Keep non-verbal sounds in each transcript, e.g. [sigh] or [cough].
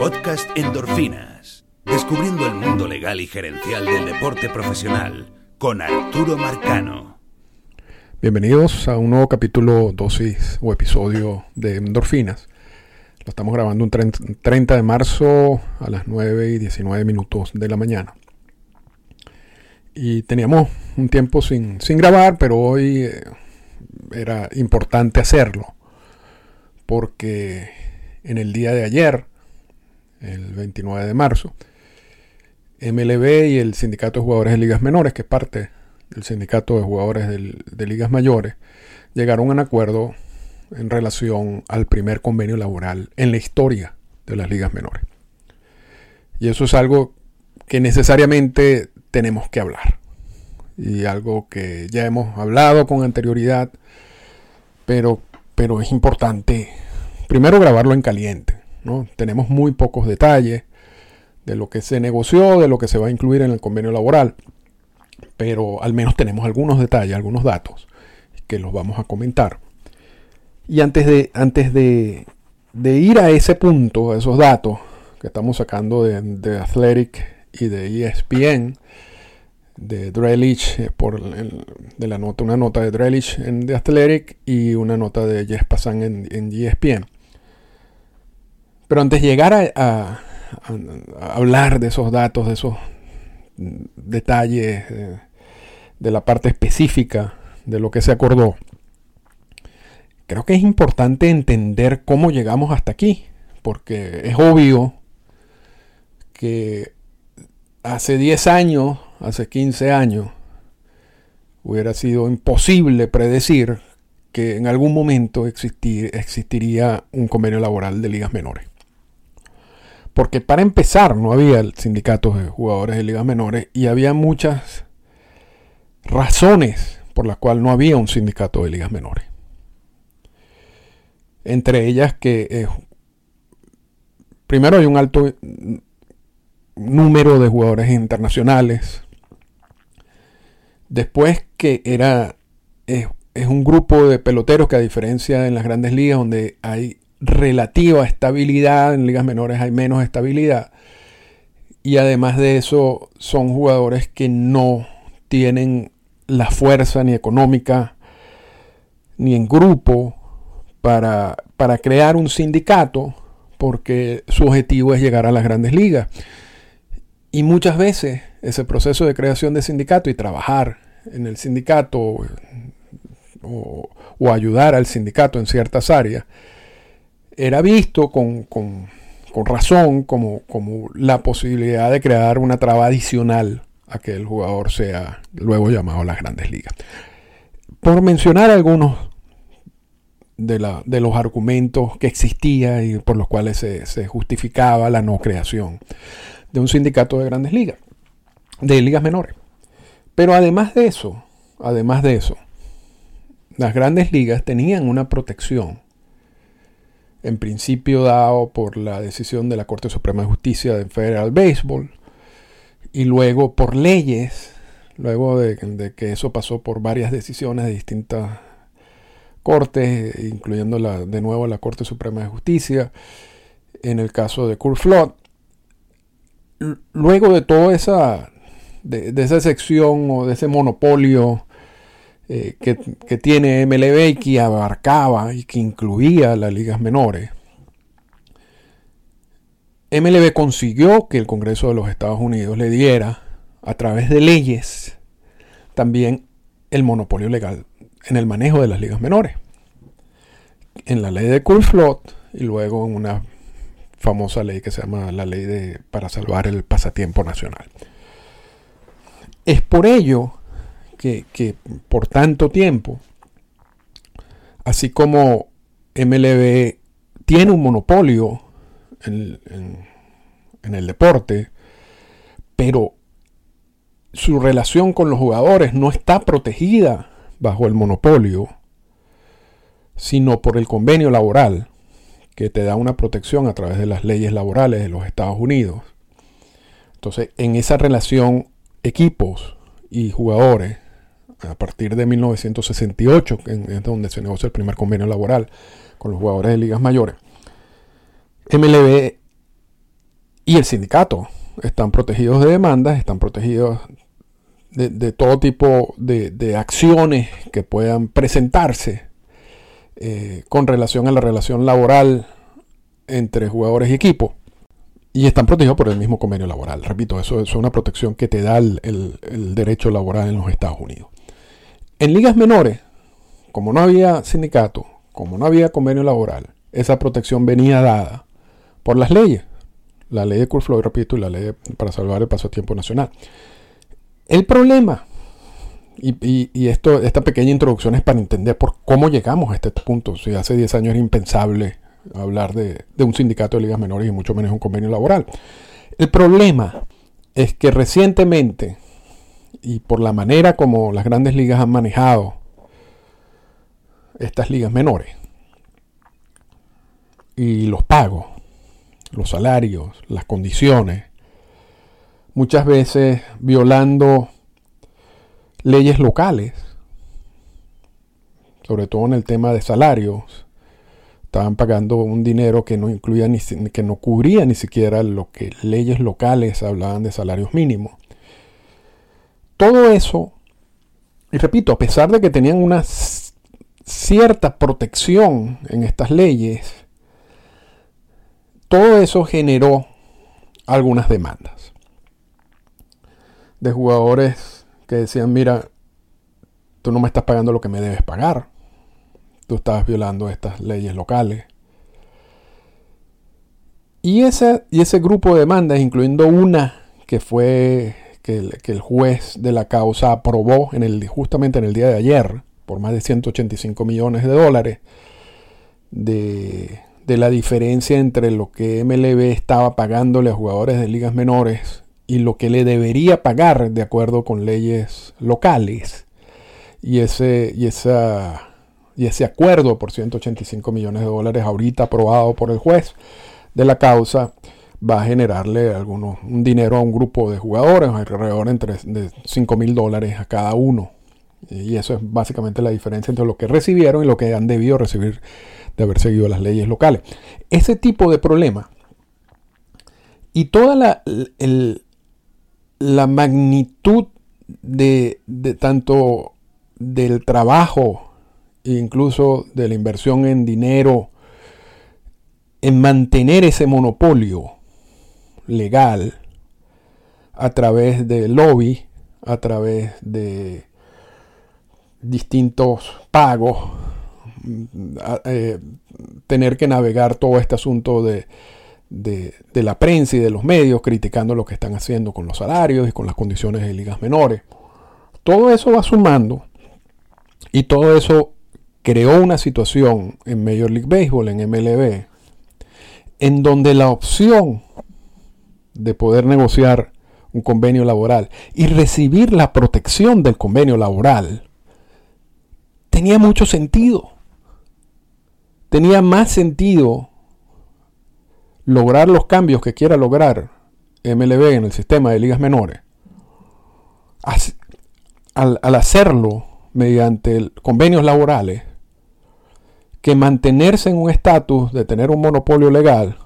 Podcast Endorfinas. Descubriendo el mundo legal y gerencial del deporte profesional con Arturo Marcano. Bienvenidos a un nuevo capítulo, dosis o episodio de Endorfinas. Lo estamos grabando un 30 de marzo a las 9 y 19 minutos de la mañana. Y teníamos un tiempo sin, sin grabar, pero hoy eh, era importante hacerlo. Porque en el día de ayer, el 29 de marzo, MLB y el Sindicato de Jugadores de Ligas Menores, que es parte del Sindicato de Jugadores de Ligas Mayores, llegaron a un acuerdo en relación al primer convenio laboral en la historia de las ligas menores. Y eso es algo que necesariamente tenemos que hablar. Y algo que ya hemos hablado con anterioridad, pero, pero es importante primero grabarlo en caliente. ¿No? Tenemos muy pocos detalles de lo que se negoció, de lo que se va a incluir en el convenio laboral, pero al menos tenemos algunos detalles, algunos datos que los vamos a comentar. Y antes de, antes de, ir a ese punto, a esos datos que estamos sacando de, Athletic y de ESPN, de Drelich eh, por de la nota, una nota de Drelich en The Athletic y una nota de Jess Passan en, en ESPN. Pero antes de llegar a, hablar de esos datos, de esos detalles, de, la parte específica de lo que se acordó, creo que es importante entender cómo llegamos hasta aquí, porque es obvio que hace 10 años, hace 15 años, hubiera sido imposible predecir que en algún momento existiría un convenio laboral de ligas menores. Porque para empezar no había sindicatos de jugadores de ligas menores y había muchas razones por las cuales no había un sindicato de ligas menores. Entre ellas que eh, primero hay un alto número de jugadores internacionales. Después que era es, es un grupo de peloteros que a diferencia en las grandes ligas donde hay relativa estabilidad, en ligas menores hay menos estabilidad. Y además de eso, son jugadores que no tienen la fuerza ni económica ni en grupo para, para crear un sindicato, porque su objetivo es llegar a las grandes ligas. Y muchas veces ese proceso de creación de sindicato y trabajar en el sindicato o, o ayudar al sindicato en ciertas áreas, era visto con, razón como, como, la posibilidad de crear una traba adicional a que el jugador sea luego llamado a las grandes ligas. Por mencionar algunos de, la, de los argumentos que existía y por los cuales se, se justificaba la no creación de un sindicato de grandes ligas, de ligas menores. Pero además de eso, además de eso, las grandes ligas tenían una protección en principio dado por la decisión de la Corte Suprema de Justicia de Federal Baseball, y luego por leyes, luego de, que eso pasó por varias decisiones de distintas cortes, incluyendo la, de nuevo la Corte Suprema de Justicia, en el caso de Kurt Flood. Luego de toda esa, de, de esa sección o de ese monopolio eh, que, tiene MLB y que abarcaba y que incluía las ligas menores. MLB consiguió que el Congreso de los Estados Unidos le diera, a través de leyes, también el monopolio legal en el manejo de las ligas menores. En la ley de Cool Float y luego en una famosa ley que se llama la ley de, para salvar el pasatiempo nacional. Es por ello que, por tanto tiempo, así como MLB tiene un monopolio en, el deporte, pero su relación con los jugadores no está protegida bajo el monopolio, sino por el convenio laboral, que te da una protección a través de las leyes laborales de los Estados Unidos. Entonces, en esa relación, equipos y jugadores a partir de 1968, es donde se negocia el primer convenio laboral con los jugadores de ligas mayores, MLB y el sindicato están protegidos de demandas, están protegidos de, todo tipo de, acciones que puedan presentarse eh, con relación a la relación laboral entre jugadores y equipo. Y están protegidos por el mismo convenio laboral. Repito, eso, es una protección que te da el, derecho laboral en los Estados Unidos. En ligas menores, como no había sindicato, como no había convenio laboral, esa protección venía dada por las leyes. La ley de Curflow, repito, y la ley para salvar el pasatiempo nacional. El problema, y, esto, esta pequeña introducción es para entender por cómo llegamos a este punto. Si hace 10 años era impensable hablar de, un sindicato de ligas menores y mucho menos un convenio laboral. El problema es que recientemente, y por la manera como las grandes ligas han manejado estas ligas menores, y los pagos, los salarios, las condiciones, muchas veces violando leyes locales, sobre todo en el tema de salarios. Estaban pagando un dinero que no incluía ni que no cubría ni siquiera lo que leyes locales hablaban de salarios mínimos. Todo eso, y repito, a pesar de que tenían una cierta protección en estas leyes, todo eso generó algunas demandas de jugadores que decían, mira, tú no me estás pagando lo que me debes pagar, tú estás violando estas leyes locales. Y ese, y ese grupo de demandas, incluyendo una que fue que el, juez de la causa aprobó en el, justamente en el día de ayer, por más de 185 millones de dólares, de, de la diferencia entre lo que MLB estaba pagándole a jugadores de ligas menores y lo que le debería pagar de acuerdo con leyes locales. Y ese, y esa, y ese acuerdo por 185 millones de dólares ahorita aprobado por el juez de la causa va a generarle algunos, un dinero a un grupo de jugadores, alrededor entre de 5 mil dólares a cada uno. Y eso es básicamente la diferencia entre lo que recibieron y lo que han debido recibir de haber seguido las leyes locales. Ese tipo de problema y toda la, el, la magnitud de, tanto del trabajo incluso de la inversión en dinero en mantener ese monopolio legal a través de lobby, a través de distintos pagos, eh, tener que navegar todo este asunto de, de, la prensa y de los medios criticando lo que están haciendo con los salarios y con las condiciones de ligas menores. Todo eso va sumando y todo eso creó una situación en Major League Baseball, en MLB, en donde la opción de poder negociar un convenio laboral y recibir la protección del convenio laboral tenía mucho sentido. Tenía más sentido lograr los cambios que quiera lograr MLB en el sistema de ligas menores, al, hacerlo mediante convenios laborales, que mantenerse en un estatus de tener un monopolio legal,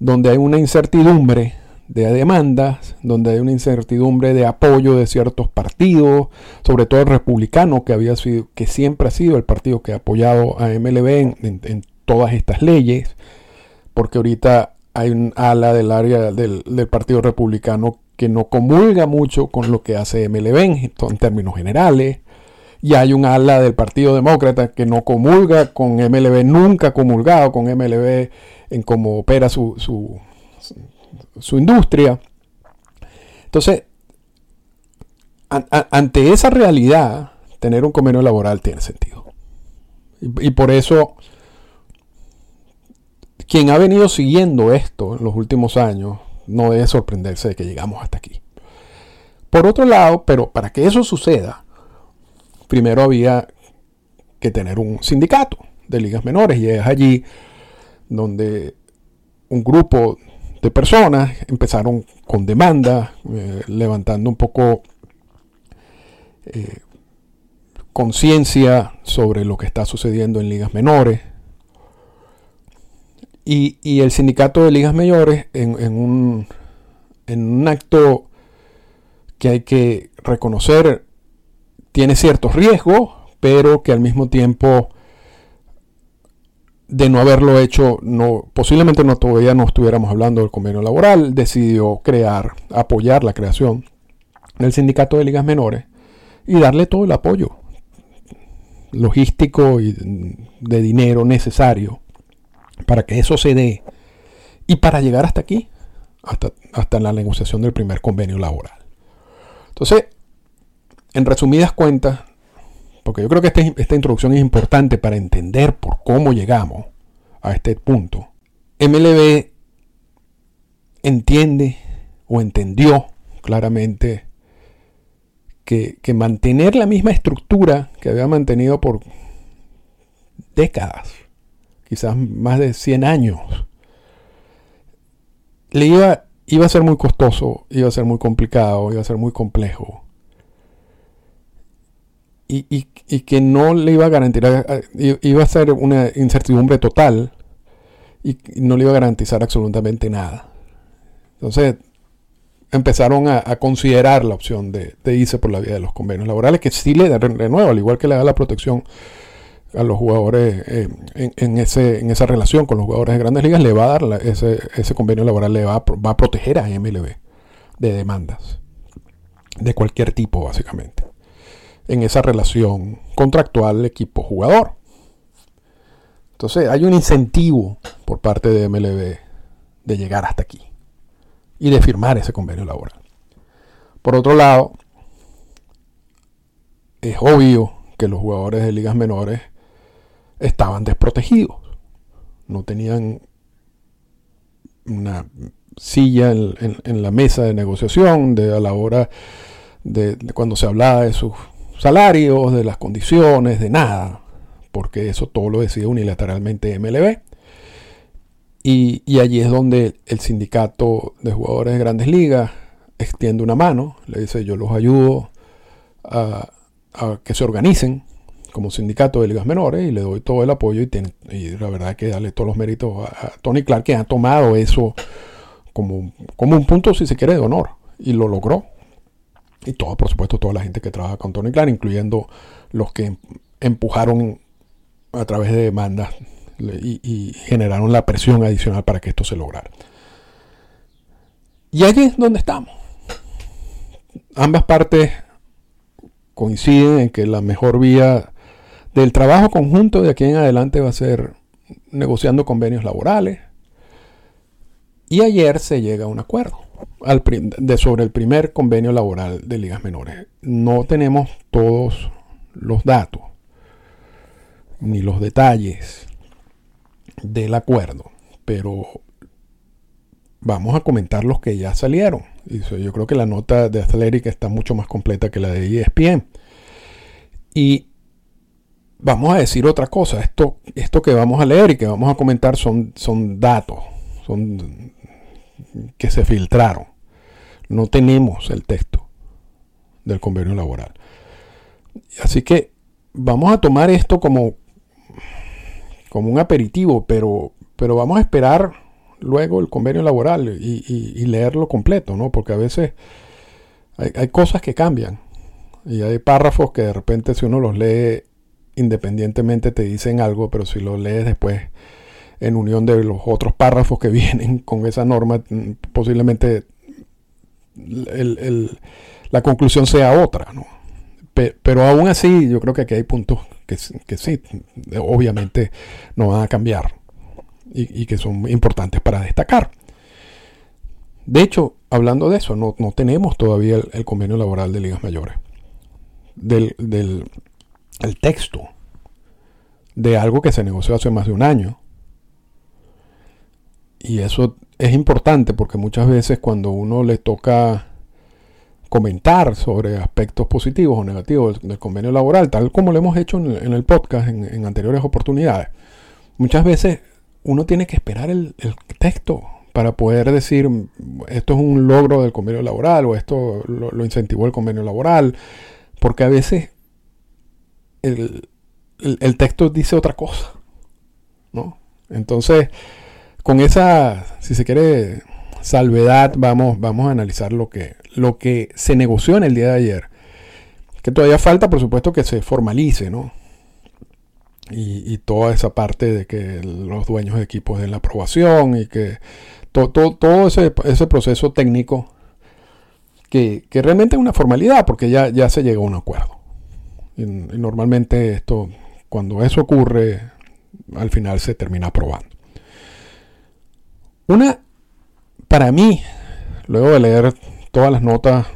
donde hay una incertidumbre de demandas, donde hay una incertidumbre de apoyo de ciertos partidos, sobre todo el republicano, que, había sido, que siempre ha sido el partido que ha apoyado a MLB en todas estas leyes, porque ahorita hay un ala del área del, Partido Republicano que no comulga mucho con lo que hace MLB en, términos generales. Y hay un ala del Partido Demócrata que no comulga con MLB, nunca comulgado con MLB en cómo opera su, su, industria. Entonces, ante esa realidad, tener un convenio laboral tiene sentido. y por eso quien ha venido siguiendo esto en los últimos años no debe sorprenderse de que llegamos hasta aquí. Por otro lado, pero para que eso suceda, primero había que tener un sindicato de ligas menores y es allí donde un grupo de personas empezaron con demanda, eh, levantando un poco eh, conciencia sobre lo que está sucediendo en ligas menores, Y, el sindicato de ligas mayores, en, un, en un acto que hay que reconocer, tiene ciertos riesgos, pero que al mismo tiempo de no haberlo hecho, no, posiblemente no todavía no estuviéramos hablando del convenio laboral, decidió crear, apoyar la creación del sindicato de ligas menores y darle todo el apoyo logístico y de dinero necesario para que eso se dé y para llegar hasta aquí, hasta, hasta la negociación del primer convenio laboral. Entonces, en resumidas cuentas, porque yo creo que este, esta introducción es importante para entender por cómo llegamos a este punto. MLB entiende o entendió claramente que, que, mantener la misma estructura que había mantenido por décadas, quizás más de 100 años, le iba, iba a ser muy costoso, iba a ser muy complicado, iba a ser muy complejo y, que no le iba a garantizar, iba a ser una incertidumbre total y no le iba a garantizar absolutamente nada. Entonces empezaron a, considerar la opción de, irse por la vía de los convenios laborales, que sí le da de nuevo, al igual que le da la protección a los jugadores eh, en, ese, en esa relación con los jugadores de grandes ligas, le va a dar ese, ese convenio laboral, le va va a proteger a MLB de demandas de cualquier tipo, básicamente en esa relación contractual equipo-jugador. Entonces hay un incentivo por parte de MLB de llegar hasta aquí y de firmar ese convenio laboral. Por otro lado, es obvio que los jugadores de ligas menores estaban desprotegidos. No tenían una silla en, la mesa de negociación de, a la hora de cuando se hablaba de sus salarios, de las condiciones, de nada, porque eso todo lo decide unilateralmente MLB. Y, allí es donde el sindicato de jugadores de grandes ligas extiende una mano, le dice yo los ayudo a, que se organicen como sindicato de ligas menores y le doy todo el apoyo y, y la verdad que darle todos los méritos a, Tony Clark que ha tomado eso como, como un punto, si se quiere, de honor y lo logró. Y todo, por supuesto, toda la gente que trabaja con Tony Clark, incluyendo los que empujaron a través de demandas y, generaron la presión adicional para que esto se lograra. Y allí es donde estamos. Ambas partes coinciden en que la mejor vía del trabajo conjunto de aquí en adelante va a ser negociando convenios laborales. Y ayer se llega a un acuerdo de sobre el primer convenio laboral de ligas menores. No tenemos todos los datos ni los detalles del acuerdo, pero vamos a comentar los que ya salieron. Yo creo que la nota de Athletic está mucho más completa que la de ESPN. Y vamos a decir otra cosa. Esto, esto que vamos a leer y que vamos a comentar son, son datos, son que se filtraron. No tenemos el texto del convenio laboral. Así que vamos a tomar esto como, como un aperitivo, pero, pero vamos a esperar luego el convenio laboral y, leerlo completo, ¿no? Porque a veces hay, hay, cosas que cambian y hay párrafos que de repente si uno los lee independientemente te dicen algo, pero si los lees después en unión de los otros párrafos que [laughs] vienen con esa norma, mm, posiblemente la conclusión sea otra. ¿no? pero aún así, yo creo que aquí hay puntos que, sí, obviamente no van a cambiar y, que son importantes para destacar. De hecho, hablando de eso, no, tenemos todavía el, convenio laboral de ligas mayores. Del, el texto de algo que se negoció hace más de un año y eso es importante porque muchas veces cuando uno le toca comentar sobre aspectos positivos o negativos del, convenio laboral, tal como lo hemos hecho en, el podcast en, anteriores oportunidades, muchas veces uno tiene que esperar el, texto para poder decir esto es un logro del convenio laboral o esto lo, incentivó el convenio laboral, porque a veces el, el texto dice otra cosa, ¿no? Entonces, con esa, si se quiere, salvedad, vamos, vamos a analizar lo que, lo que se negoció en el día de ayer. Que todavía falta, por supuesto, que se formalice, ¿no? Y, toda esa parte de que los dueños de equipos den la aprobación y que todo ese, proceso técnico que, realmente es una formalidad porque ya, ya se llegó a un acuerdo. y normalmente esto, cuando eso ocurre, al final se termina aprobando. Una, para mí, luego de leer todas las notas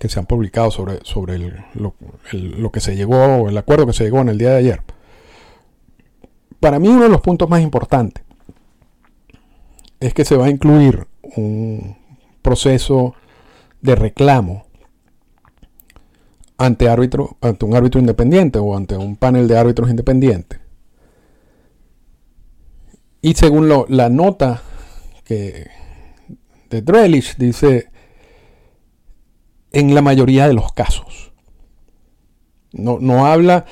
que se han publicado sobre, sobre lo, que se llegó, el acuerdo que se llegó en el día de ayer, para mí uno de los puntos más importantes es que se va a incluir un proceso de reclamo ante árbitro, ante un árbitro independiente o ante un panel de árbitros independientes y según la nota que de Drellich dice, en la mayoría de los casos. No, no habla,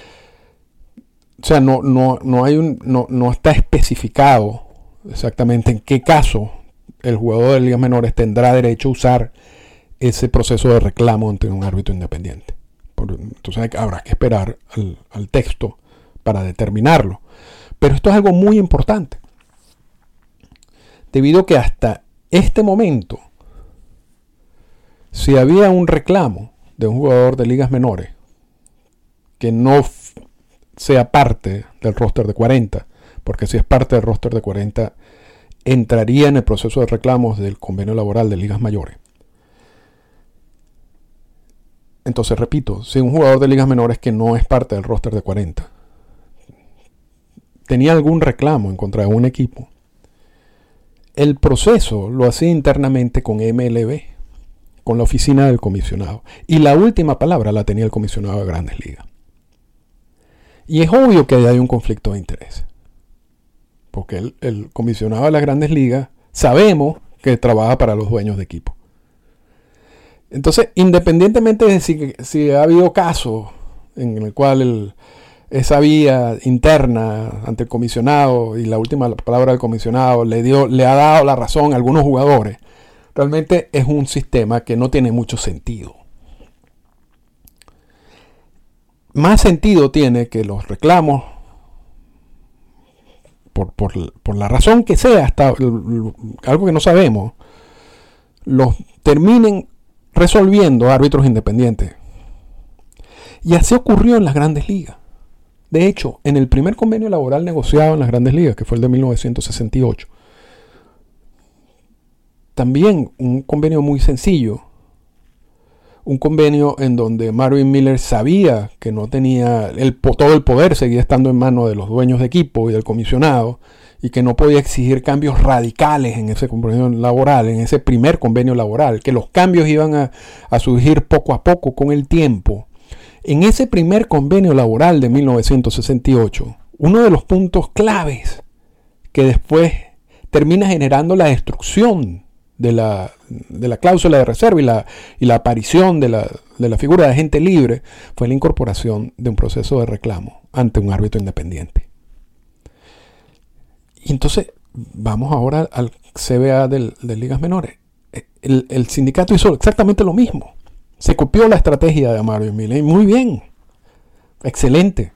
o sea, no, no, no, hay un, no, no está especificado exactamente en qué caso el jugador de ligas menores tendrá derecho a usar ese proceso de reclamo ante un árbitro independiente. Entonces habrá que esperar al texto para determinarlo. Pero esto es algo muy importante debido a que hasta este momento, si había un reclamo de un jugador de ligas menores que no sea parte del roster de 40, porque si es parte del roster de 40, entraría en el proceso de reclamos del convenio laboral de ligas mayores. Entonces, repito, si un jugador de ligas menores que no es parte del roster de 40 tenía algún reclamo en contra de un equipo, el proceso lo hacía internamente con MLB, con la oficina del comisionado. Y la última palabra la tenía el comisionado de Grandes Ligas. Y es obvio que hay un conflicto de interés. Porque el, comisionado de las Grandes Ligas sabemos que trabaja para los dueños de equipo. Entonces, independientemente de si, si ha habido casos en el cual el, esa vía interna ante el comisionado y la última palabra del comisionado le, dio, le ha dado la razón a algunos jugadores, realmente es un sistema que no tiene mucho sentido. Más sentido tiene que los reclamos, por, por la razón que sea, hasta algo que no sabemos, los terminen resolviendo árbitros independientes. Y así ocurrió en las grandes ligas. De hecho, en el primer convenio laboral negociado en las grandes ligas, que fue el de 1968, también un convenio muy sencillo, un convenio en donde Marvin Miller sabía que no tenía el, todo el poder, seguía estando en manos de los dueños de equipo y del comisionado, y que no podía exigir cambios radicales en ese convenio laboral, en ese primer convenio laboral, que los cambios iban a, a surgir poco a poco con el tiempo en ese primer convenio laboral de 1968, uno de los puntos claves que después termina generando la destrucción de la, cláusula de reserva y la, y la aparición de la, de la figura de agente libre fue la incorporación de un proceso de reclamo ante un árbitro independiente. Y entonces vamos ahora al CBA de Ligas Menores. El, el, sindicato hizo exactamente lo mismo. Se copió la estrategia de Marvin Miller. Muy bien. Excelente.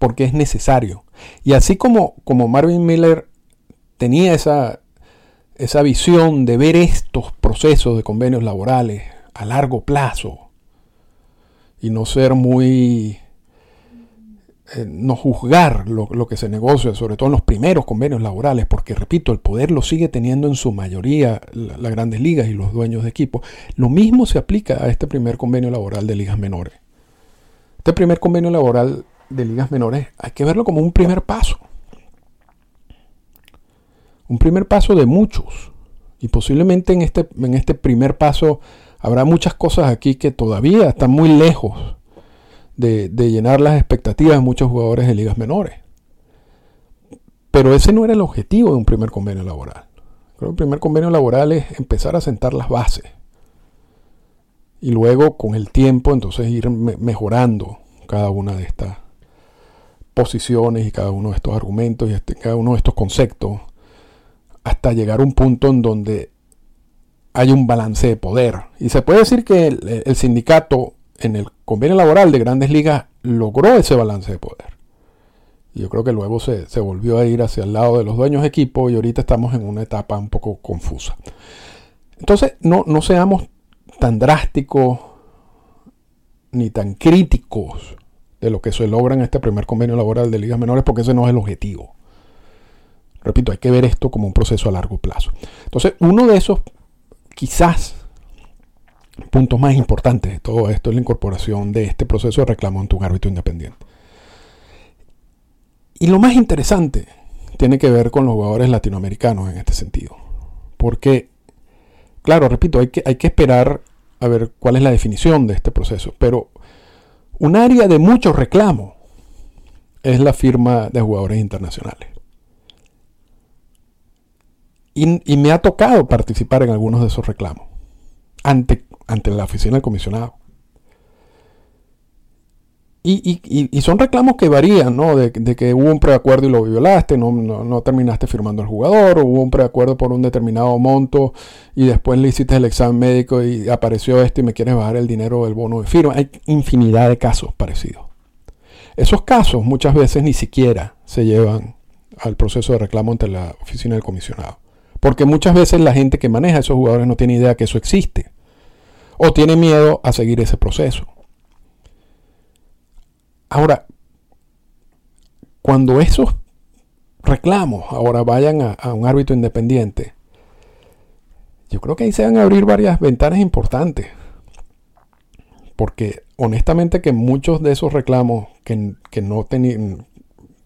Porque es necesario. Y así como, como Marvin Miller tenía esa, esa visión de ver estos procesos de convenios laborales a largo plazo y no ser muy eh, no juzgar lo, que se negocia, sobre todo en los primeros convenios laborales, porque repito, el poder lo sigue teniendo en su mayoría las grandes ligas y los dueños de equipos. Lo mismo se aplica a este primer convenio laboral de ligas menores. Este primer convenio laboral de ligas menores hay que verlo como un primer paso. Un primer paso de muchos. Y posiblemente en este, en este primer paso habrá muchas cosas aquí que todavía están muy lejos de, llenar las expectativas de muchos jugadores de ligas menores. Pero ese no era el objetivo de un primer convenio laboral. Creo que el primer convenio laboral es empezar a sentar las bases. Y luego, con el tiempo, entonces ir mejorando cada una de estas posiciones y cada uno de estos argumentos y este, cada uno de estos conceptos hasta llegar a un punto en donde hay un balance de poder. Y se puede decir que el, sindicato en el convenio laboral de grandes ligas logró ese balance de poder. Yo creo que luego se, volvió a ir hacia el lado de los dueños de equipo y ahorita estamos en una etapa un poco confusa. Entonces, no, no seamos tan drásticos ni tan críticos de lo que se logra en este primer convenio laboral de ligas menores porque ese no es el objetivo. Repito, hay que ver esto como un proceso a largo plazo. Entonces, uno de esos quizás puntos más importantes de todo esto es la incorporación de este proceso de reclamo ante un árbitro independiente. Y lo más interesante tiene que ver con los jugadores latinoamericanos en este sentido. Porque, claro, repito, hay que, hay que esperar a ver cuál es la definición de este proceso. Pero un área de mucho reclamo es la firma de jugadores internacionales. Y, me ha tocado participar en algunos de esos reclamos ante, ante la oficina del comisionado. Y, son reclamos que varían, ¿no? De, que hubo un preacuerdo y lo violaste, no, terminaste firmando al jugador, o hubo un preacuerdo por un determinado monto y después le hiciste el examen médico y apareció esto y me quieres bajar el dinero del bono de firma. Hay infinidad de casos parecidos. Esos casos muchas veces ni siquiera se llevan al proceso de reclamo ante la oficina del comisionado. Porque muchas veces la gente que maneja esos jugadores no tiene idea que eso existe. O tiene miedo a seguir ese proceso. Ahora, cuando esos reclamos ahora vayan a, un árbitro independiente, yo creo que ahí se van a abrir varias ventanas importantes. Porque honestamente que muchos de esos reclamos que, que no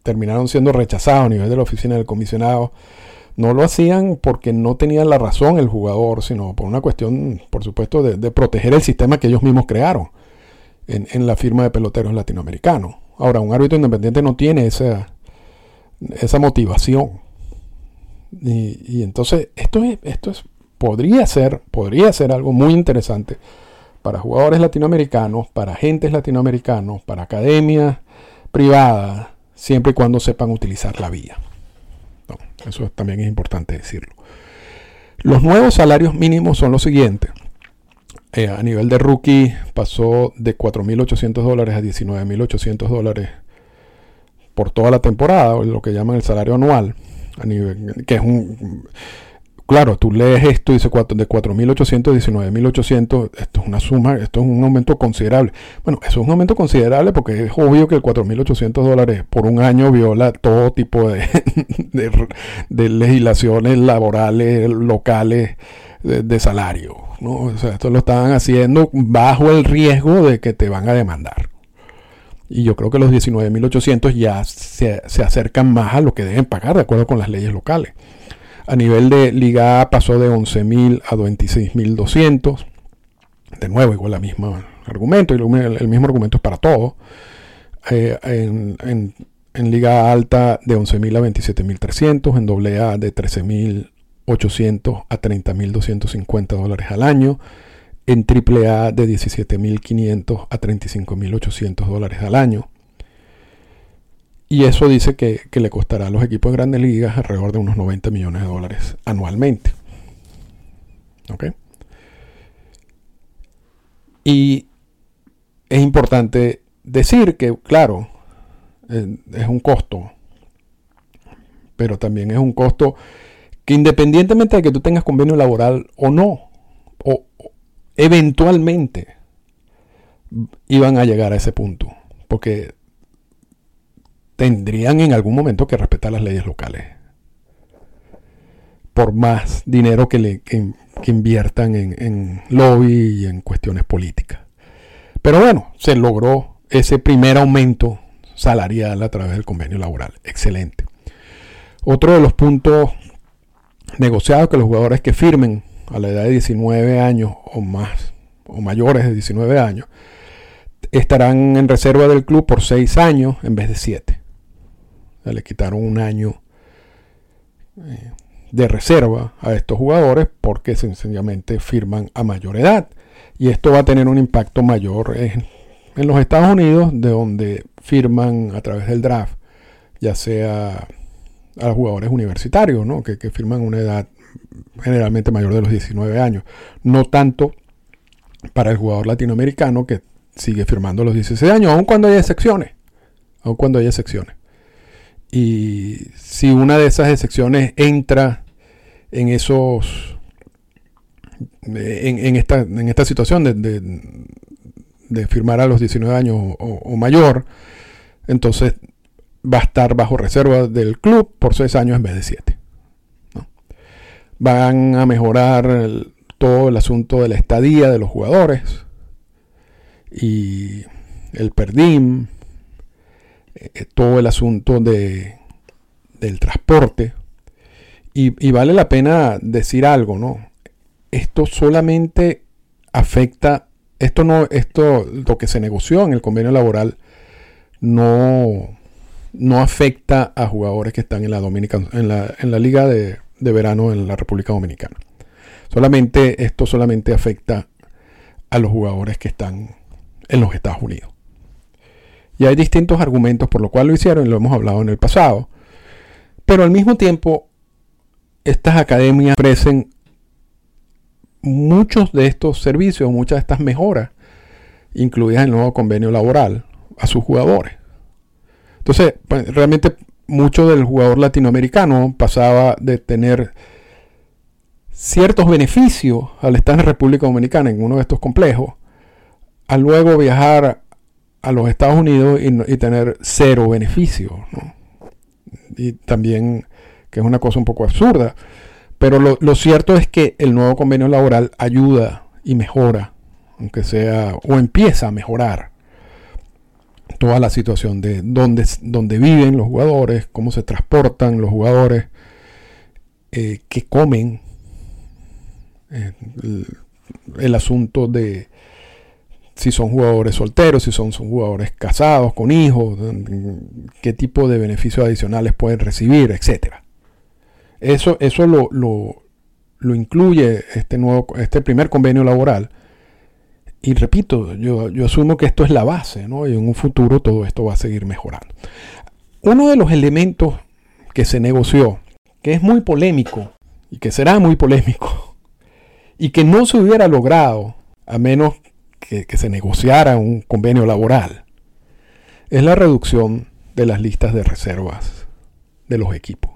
terminaron siendo rechazados a nivel de la oficina del comisionado, no lo hacían porque no tenían la razón el jugador, sino por una cuestión, por supuesto, de, proteger el sistema que ellos mismos crearon en, la firma de peloteros latinoamericanos. Ahora, un árbitro independiente no tiene esa, esa motivación. Y, entonces, esto es, esto es, podría ser, podría ser algo muy interesante para jugadores latinoamericanos, para agentes latinoamericanos, para academias privadas, siempre y cuando sepan utilizar la vía. Eso también es importante decirlo. Los nuevos salarios mínimos son los siguientes. Eh, a nivel de rookie pasó de 4.800 dólares a 19.800 dólares por toda la temporada, lo que llaman el salario anual, a nivel, que es un Claro, tú lees esto y dice de 4.800 a 19.800, esto es una suma, esto es un aumento considerable. Bueno, eso es un aumento considerable porque es obvio que el 4.800 dólares por un año viola todo tipo de, [laughs] de, legislaciones laborales, locales, de, salario. ¿no? O sea, esto lo estaban haciendo bajo el riesgo de que te van a demandar. Y yo creo que los 19.800 ya se, se acercan más a lo que deben pagar de acuerdo con las leyes locales. A nivel de Liga A pasó de 11.000 a 26.200. De nuevo, igual el mismo argumento, y el mismo argumento es para todo. Eh, en, Liga Alta de 11.000 a 27.300, en AA de 13.800 a 30.250 dólares al año, en AAA de 17.500 a 35.800 dólares al año. Y eso dice que, le costará a los equipos de grandes ligas alrededor de unos 90 millones de dólares anualmente. ¿Ok? Y es importante decir que, claro, eh, es un costo, pero también es un costo que independientemente de que tú tengas convenio laboral o no, o eventualmente iban a llegar a ese punto. Porque tendrían en algún momento que respetar las leyes locales. Por más dinero que, inviertan en, en lobby y en cuestiones políticas. Pero bueno, se logró ese primer aumento salarial a través del convenio laboral. Excelente. Otro de los puntos negociados que los jugadores que firmen a la edad de 19 años o más, o mayores de 19 años, estarán en reserva del club por 6 años en vez de 7 le quitaron un año eh, de reserva a estos jugadores porque sencillamente firman a mayor edad. Y esto va a tener un impacto mayor en, los Estados Unidos, de donde firman a través del draft ya sea a los jugadores universitarios, ¿no? que, que firman una edad generalmente mayor de los 19 años. No tanto para el jugador latinoamericano que sigue firmando los 16 años, aun cuando hay excepciones. Aun cuando hay excepciones. Y si una de esas excepciones entra en esos. en, esta, en esta, situación de, de, firmar a los 19 años o, mayor, entonces va a estar bajo reserva del club por 6 años en vez de 7. Van a mejorar todo el asunto de la estadía de los jugadores y el PERDIM, eh, todo el asunto de, del transporte. Y, vale la pena decir algo, ¿no? Esto solamente afecta, esto no, esto, lo que se negoció en el convenio laboral, no, no afecta a jugadores que están en la, en la, en la liga de, de verano en la República Dominicana. Solamente, esto solamente afecta a los jugadores que están en los Estados Unidos. Y hay distintos argumentos por lo cual lo hicieron, y lo hemos hablado en el pasado. Pero al mismo tiempo, estas academias ofrecen muchos de estos servicios, muchas de estas mejoras, incluidas en el nuevo convenio laboral, a sus jugadores. Entonces, pues, realmente mucho del jugador latinoamericano pasaba de tener ciertos beneficios al estar en República Dominicana en uno de estos complejos, a luego viajar a los Estados Unidos y, tener cero beneficios. Y también, que es una cosa un poco absurda, pero lo, lo, cierto es que el nuevo convenio laboral ayuda y mejora, aunque sea, o empieza a mejorar toda la situación de dónde, dónde viven los jugadores, cómo se transportan los jugadores, eh, qué comen, eh, el, asunto de si son jugadores solteros, si son, jugadores casados, con hijos, qué tipo de beneficios adicionales pueden recibir, etc. Eso, eso lo, lo, incluye este, nuevo, este primer convenio laboral y repito, yo, asumo que esto es la base, ¿no? Y en un futuro todo esto va a seguir mejorando. Uno de los elementos que se negoció, que es muy polémico, y que será muy polémico, y que no se hubiera logrado a menos que, se negociara un convenio laboral, es la reducción de las listas de reservas de los equipos.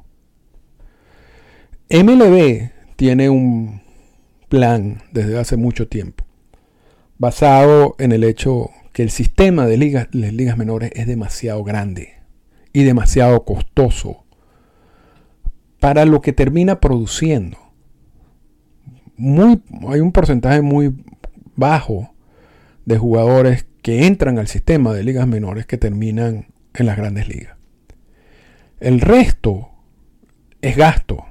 MLB tiene un plan desde hace mucho tiempo basado en el hecho que el sistema de ligas, las ligas menores es demasiado grande y demasiado costoso para lo que termina produciendo. Muy, hay un porcentaje muy bajo de jugadores que entran al sistema de ligas menores que terminan en las grandes ligas. El resto es gasto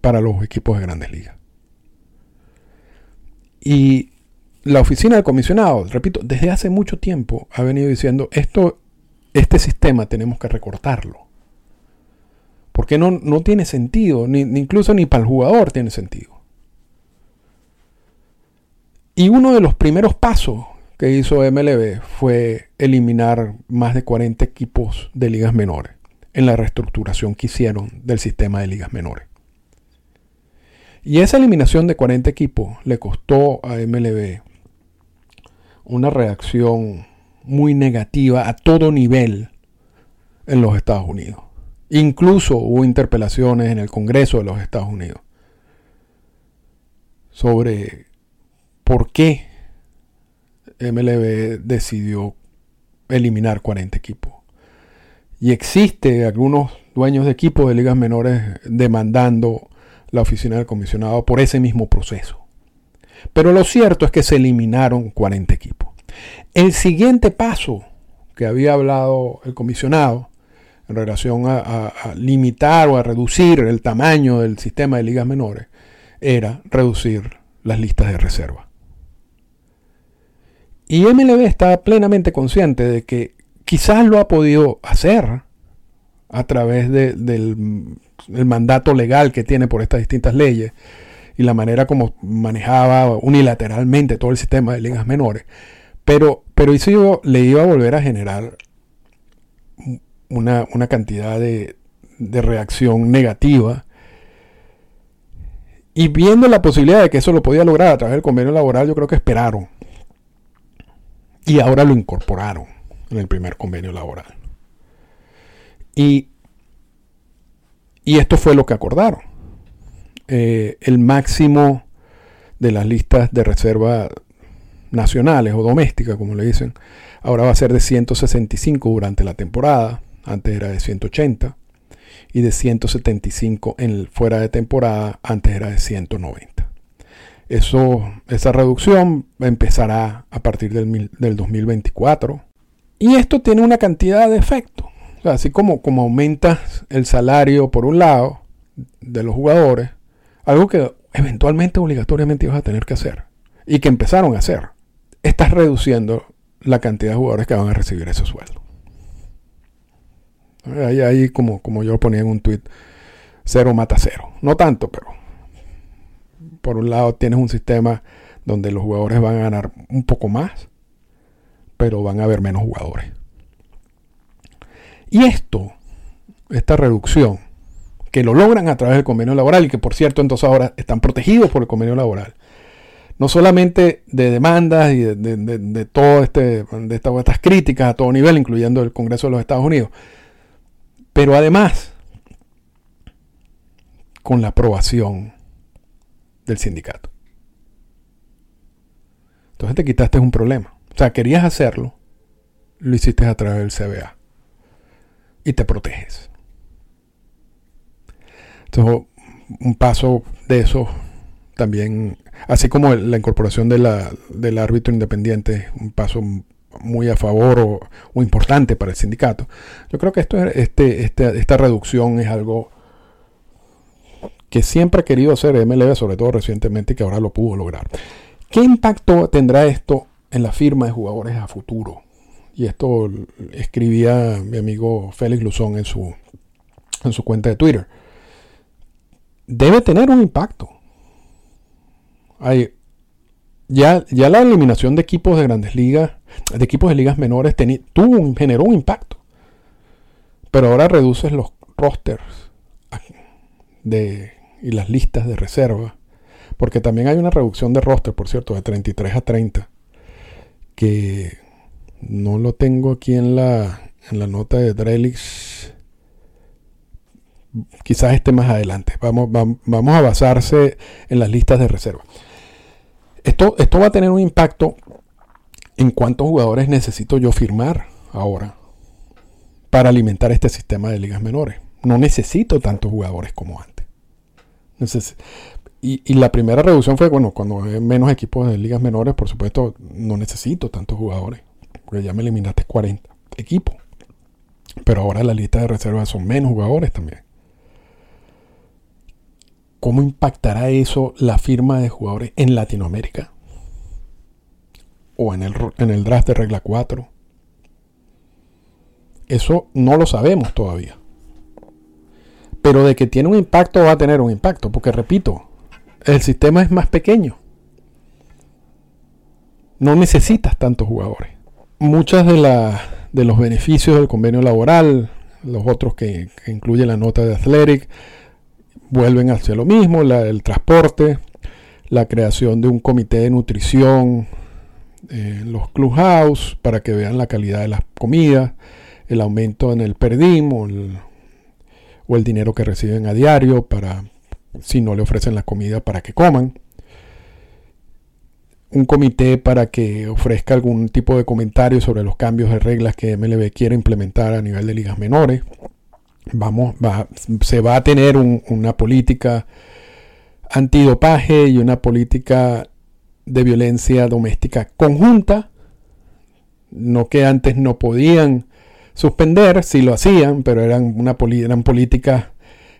para los equipos de grandes ligas. Y la oficina del comisionado, repito, desde hace mucho tiempo ha venido diciendo esto, este sistema tenemos que recortarlo. Porque no, no tiene sentido, ni, incluso ni para el jugador tiene sentido. Y uno de los primeros pasos que hizo MLB fue eliminar más de 40 equipos de ligas menores en la reestructuración que hicieron del sistema de ligas menores. Y esa eliminación de 40 equipos le costó a MLB una reacción muy negativa a todo nivel en los Estados Unidos. Incluso hubo interpelaciones en el Congreso de los Estados Unidos sobre por qué MLB decidió eliminar 40 equipos. Y existe algunos dueños de equipos de ligas menores demandando la oficina del comisionado por ese mismo proceso. Pero lo cierto es que se eliminaron 40 equipos. El siguiente paso que había hablado el comisionado en relación a, limitar o a reducir el tamaño del sistema de ligas menores era reducir las listas de reserva. Y MLB está plenamente consciente de que quizás lo ha podido hacer a través del mandato legal que tiene por estas distintas leyes, y la manera como manejaba unilateralmente todo el sistema de ligas menores. Pero, pero eso le iba a volver a generar una, cantidad de, de reacción negativa. Y viendo la posibilidad de que eso lo podía lograr a través del convenio laboral, yo creo que esperaron. Y ahora lo incorporaron en el primer convenio laboral. Y, y esto fue lo que acordaron. Eh, el máximo de las listas de reserva nacionales o domésticas, como le dicen, ahora va a ser de 165 durante la temporada, antes era de 180, y de 175 en fuera de temporada, antes era de 190. Eso, esa reducción empezará a partir del, del 2024. Y esto tiene una cantidad de efectos. así como, como aumenta el salario por un lado de los jugadores, algo que eventualmente obligatoriamente ibas a tener que hacer y que empezaron a hacer, estás reduciendo la cantidad de jugadores que van a recibir ese sueldo. Ahí, ahí como, como yo ponía en un tweet, cero mata cero. No tanto, pero por un lado tienes un sistema donde los jugadores van a ganar un poco más, pero van a haber menos jugadores. Y esto, esta reducción, que lo logran a través del convenio laboral y que por cierto entonces ahora están protegidos por el convenio laboral. No solamente de demandas y de, de, todo este, de estas críticas a todo nivel, incluyendo el Congreso de los Estados Unidos, pero además con la aprobación del sindicato. Entonces te quitaste un problema. O sea, querías hacerlo, lo hiciste a través del CBA y te proteges. Entonces, un paso de eso también, así como la incorporación de la, del árbitro independiente, un paso muy a favor o, importante para el sindicato. Yo creo que esto, este, este, esta reducción es algo que siempre ha querido hacer MLB, sobre todo recientemente, y que ahora lo pudo lograr. ¿Qué impacto tendrá esto en la firma de jugadores a futuro? Y esto escribía mi amigo Félix Luzón en su, en su cuenta de Twitter debe tener un impacto. Ya, ya la eliminación de equipos de grandes ligas, de equipos de ligas menores, tuvo generó un impacto. Pero ahora reduces los rosters de, y las listas de reserva. Porque también hay una reducción de roster, por cierto, de 33 a 30. Que no lo tengo aquí en la, en la nota de Drelix quizás esté más adelante. Vamos, vamos, a basarse en las listas de reserva. Esto, esto va a tener un impacto en cuántos jugadores necesito yo firmar ahora para alimentar este sistema de ligas menores. No necesito tantos jugadores como antes. Y, y, la primera reducción fue, bueno, cuando hay menos equipos de ligas menores, por supuesto, no necesito tantos jugadores, porque ya me eliminaste 40 equipos. Pero ahora la lista de reserva son menos jugadores también. ¿Cómo impactará eso la firma de jugadores en Latinoamérica? ¿O en el, en el draft de regla 4? Eso no lo sabemos todavía. Pero de que tiene un impacto va a tener un impacto, porque repito, el sistema es más pequeño. No necesitas tantos jugadores. Muchas de, de los beneficios del convenio laboral, los otros que, incluye la nota de Athletic, vuelven hacia lo mismo, el transporte, la creación de un comité de nutrición en los clubhouse para que vean la calidad de las comidas, el aumento en el perdim dinero que reciben a diario para si no le ofrecen la comida para que coman. Un comité para que ofrezca algún tipo de comentario sobre los cambios de reglas que MLB quiere implementar a nivel de ligas menores vamos, se va a tener una política antidopaje y una política de violencia doméstica conjunta, no que antes no podían suspender, si lo hacían, pero eran, una eran políticas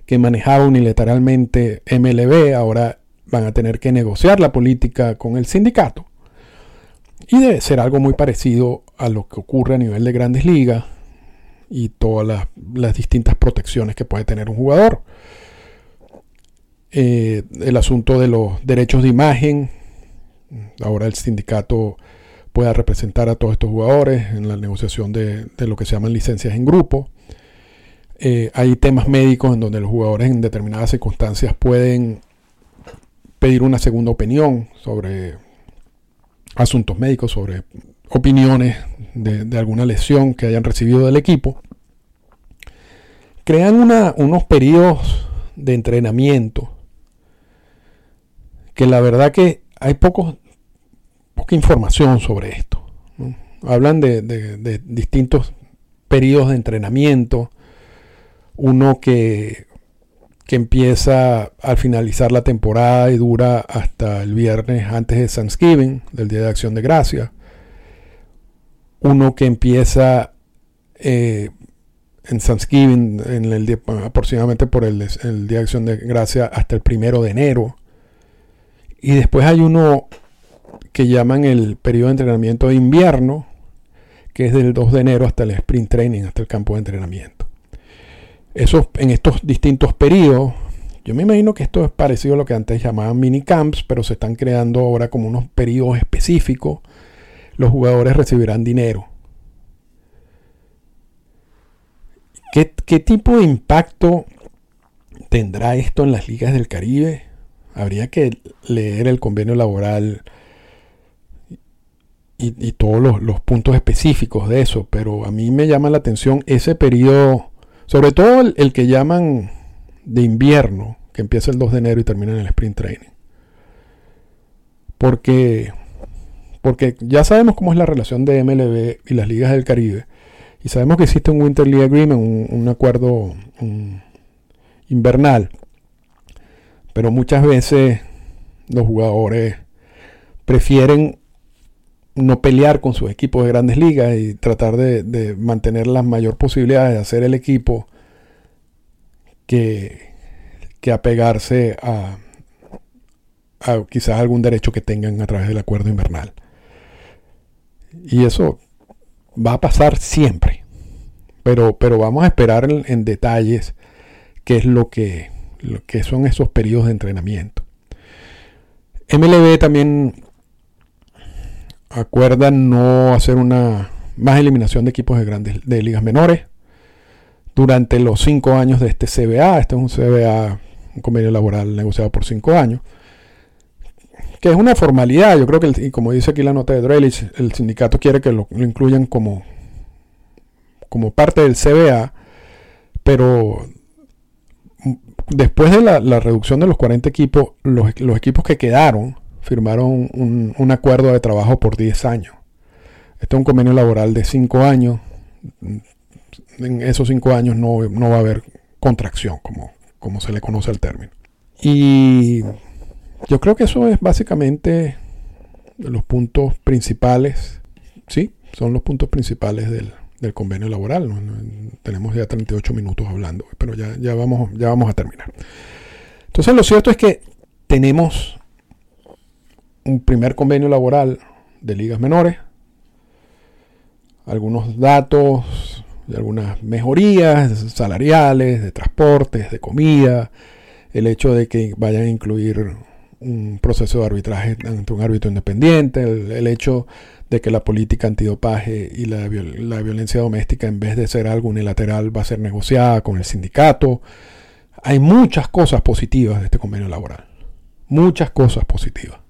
que manejaba unilateralmente MLB, ahora van a tener que negociar la política con el sindicato. Y debe ser algo muy parecido a lo que ocurre a nivel de grandes ligas, y todas las, distintas protecciones que puede tener un jugador. Eh, el asunto de los derechos de imagen. Ahora el sindicato pueda representar a todos estos jugadores en la negociación de, lo que se llaman licencias en grupo. Eh, hay temas médicos en donde los jugadores en determinadas circunstancias pueden pedir una segunda opinión sobre asuntos médicos, sobre opiniones de, alguna lesión que hayan recibido del equipo. Crean unos periodos de entrenamiento que la verdad que hay poca información sobre esto. Hablan de, distintos periodos de entrenamiento. Uno que, que empieza al finalizar la temporada y dura hasta el viernes antes de Thanksgiving, del Día de Acción de Gracia. Uno que empieza eh, en Thanksgiving, aproximadamente por el, Día de Acción de Gracia, hasta el primero de enero. Y después hay uno que llaman el periodo de entrenamiento de invierno, que es del 2 de enero hasta el sprint training, hasta el campo de entrenamiento. Esos, en estos distintos periodos, yo me imagino que esto es parecido a lo que antes llamaban mini camps, pero se están creando ahora como unos periodos específicos. Los jugadores recibirán dinero. ¿Qué, ¿Qué tipo de impacto tendrá esto en las ligas del Caribe? Habría que leer el convenio laboral y, todos los, puntos específicos de eso, pero a mí me llama la atención ese periodo, sobre todo el, que llaman de invierno, que empieza el 2 de enero y termina en el sprint training. Porque, porque ya sabemos cómo es la relación de MLB y las ligas del Caribe. Y sabemos que existe un Winter League Agreement, un, acuerdo invernal pero muchas veces los jugadores prefieren no pelear con sus equipos de grandes ligas y tratar de, mantener las mayor posibilidades de hacer el equipo que, que apegarse a, quizás algún derecho que tengan a través del acuerdo invernal. Y eso va a pasar siempre. Pero, pero vamos a esperar en detalles qué es lo que, lo que son esos periodos de entrenamiento. MLB también acuerda no hacer una más eliminación de equipos de grandes de ligas menores durante los cinco años de este CBA. Este es un CBA, un convenio laboral negociado por cinco años, que es una formalidad. Yo creo que, como dice aquí la nota de Drelich, el sindicato quiere que lo, lo incluyan como, como parte del CBA, pero después de la, reducción de los 40 equipos, los, equipos que quedaron firmaron un, acuerdo de trabajo por 10 años. Este es un convenio laboral de 5 años. En esos 5 años no, va a haber contracción, como, como se le conoce el término. Y yo creo que eso es básicamente los puntos principales. Sí, son los puntos principales del, del convenio laboral. tenemos ya 38 minutos hablando, pero ya, ya, vamos, ya vamos a terminar. Entonces lo cierto es que tenemos un primer convenio laboral de ligas menores, algunos datos de algunas mejorías salariales, de transportes, de comida, el hecho de que vayan a incluir un proceso de arbitraje ante un árbitro independiente, el hecho de que la política antidopaje y la, la, violencia doméstica, en vez de ser algo unilateral, va a ser negociada con el sindicato. Hay muchas cosas positivas de este convenio laboral. Muchas cosas positivas.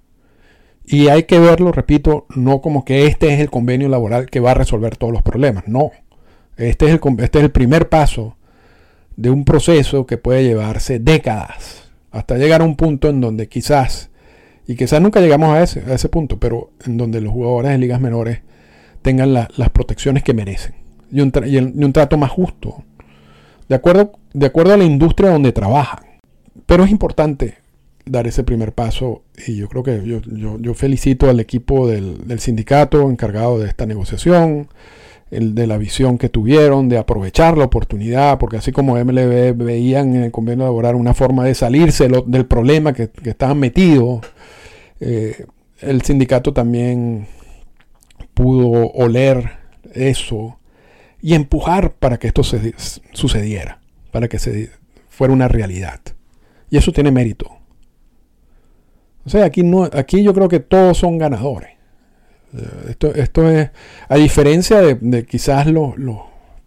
Y hay que verlo, repito, no como que este es el convenio laboral que va a resolver todos los problemas. No. Este es el, este es el primer paso de un proceso que puede llevarse décadas hasta llegar a un punto en donde quizás y quizás nunca llegamos a ese, a ese punto, pero en donde los jugadores de ligas menores tengan las protecciones que merecen y un, y un, trato más justo, de acuerdo, de acuerdo a la industria donde trabajan. Pero es importante dar ese primer paso y yo creo que yo, felicito al equipo del, del, sindicato encargado de esta negociación, el de la visión que tuvieron, de aprovechar la oportunidad, porque así como MLB veían en el convenio laboral una forma de salirse del problema que, que estaban metidos, eh, el sindicato también pudo oler eso y empujar para que esto se, sucediera, para que se fuera una realidad. Y eso tiene mérito. O sea, aquí, no, aquí yo creo que todos son ganadores. Esto, esto es, a diferencia de, quizás los,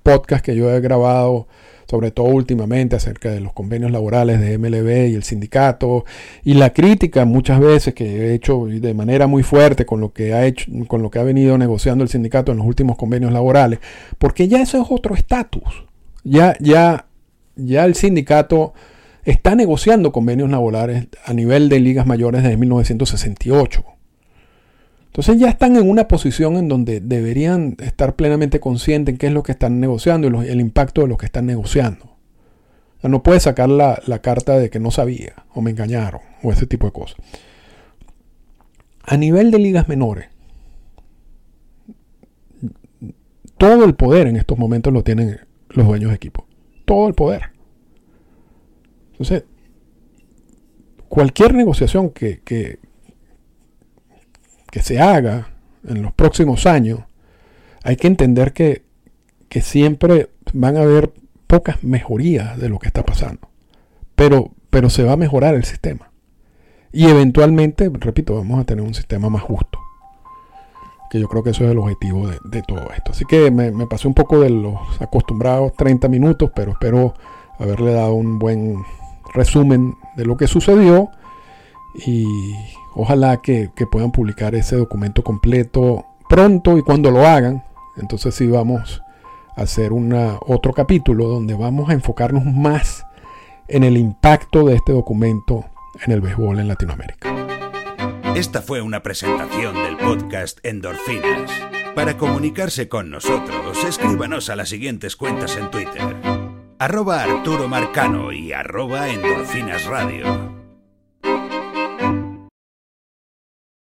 podcasts que yo he grabado, sobre todo últimamente, acerca de los convenios laborales de MLB y el sindicato, y la crítica muchas veces que he hecho de manera muy fuerte con lo que ha hecho, con lo que ha venido negociando el sindicato en los últimos convenios laborales, porque ya eso es otro estatus. Ya, ya, ya el sindicato está negociando convenios laborales a nivel de ligas mayores desde 1968. Entonces ya están en una posición en donde deberían estar plenamente conscientes en qué es lo que están negociando y el impacto de lo que están negociando. no puede sacar la, la, carta de que no sabía o me engañaron o ese tipo de cosas. A nivel de ligas menores, todo el poder en estos momentos lo tienen los dueños de equipo. Todo el poder. Entonces, cualquier negociación que, que, se haga en los próximos años, hay que entender que, que siempre van a haber pocas mejorías de lo que está pasando. Pero, pero se va a mejorar el sistema. Y eventualmente, repito, vamos a tener un sistema más justo. Que yo creo que eso es el objetivo de, todo esto. Así que me, pasé un poco de los acostumbrados 30 minutos, pero espero haberle dado un buen resumen de lo que sucedió. Y Ojalá que, puedan publicar ese documento completo pronto y cuando lo hagan, entonces sí vamos a hacer una, otro capítulo donde vamos a enfocarnos más en el impacto de este documento en el béisbol en Latinoamérica. Esta fue una presentación del podcast Endorfinas. Para comunicarse con nosotros, escríbanos a las siguientes cuentas en Twitter. Arroba Arturo Marcano y arroba Endorfinas Radio.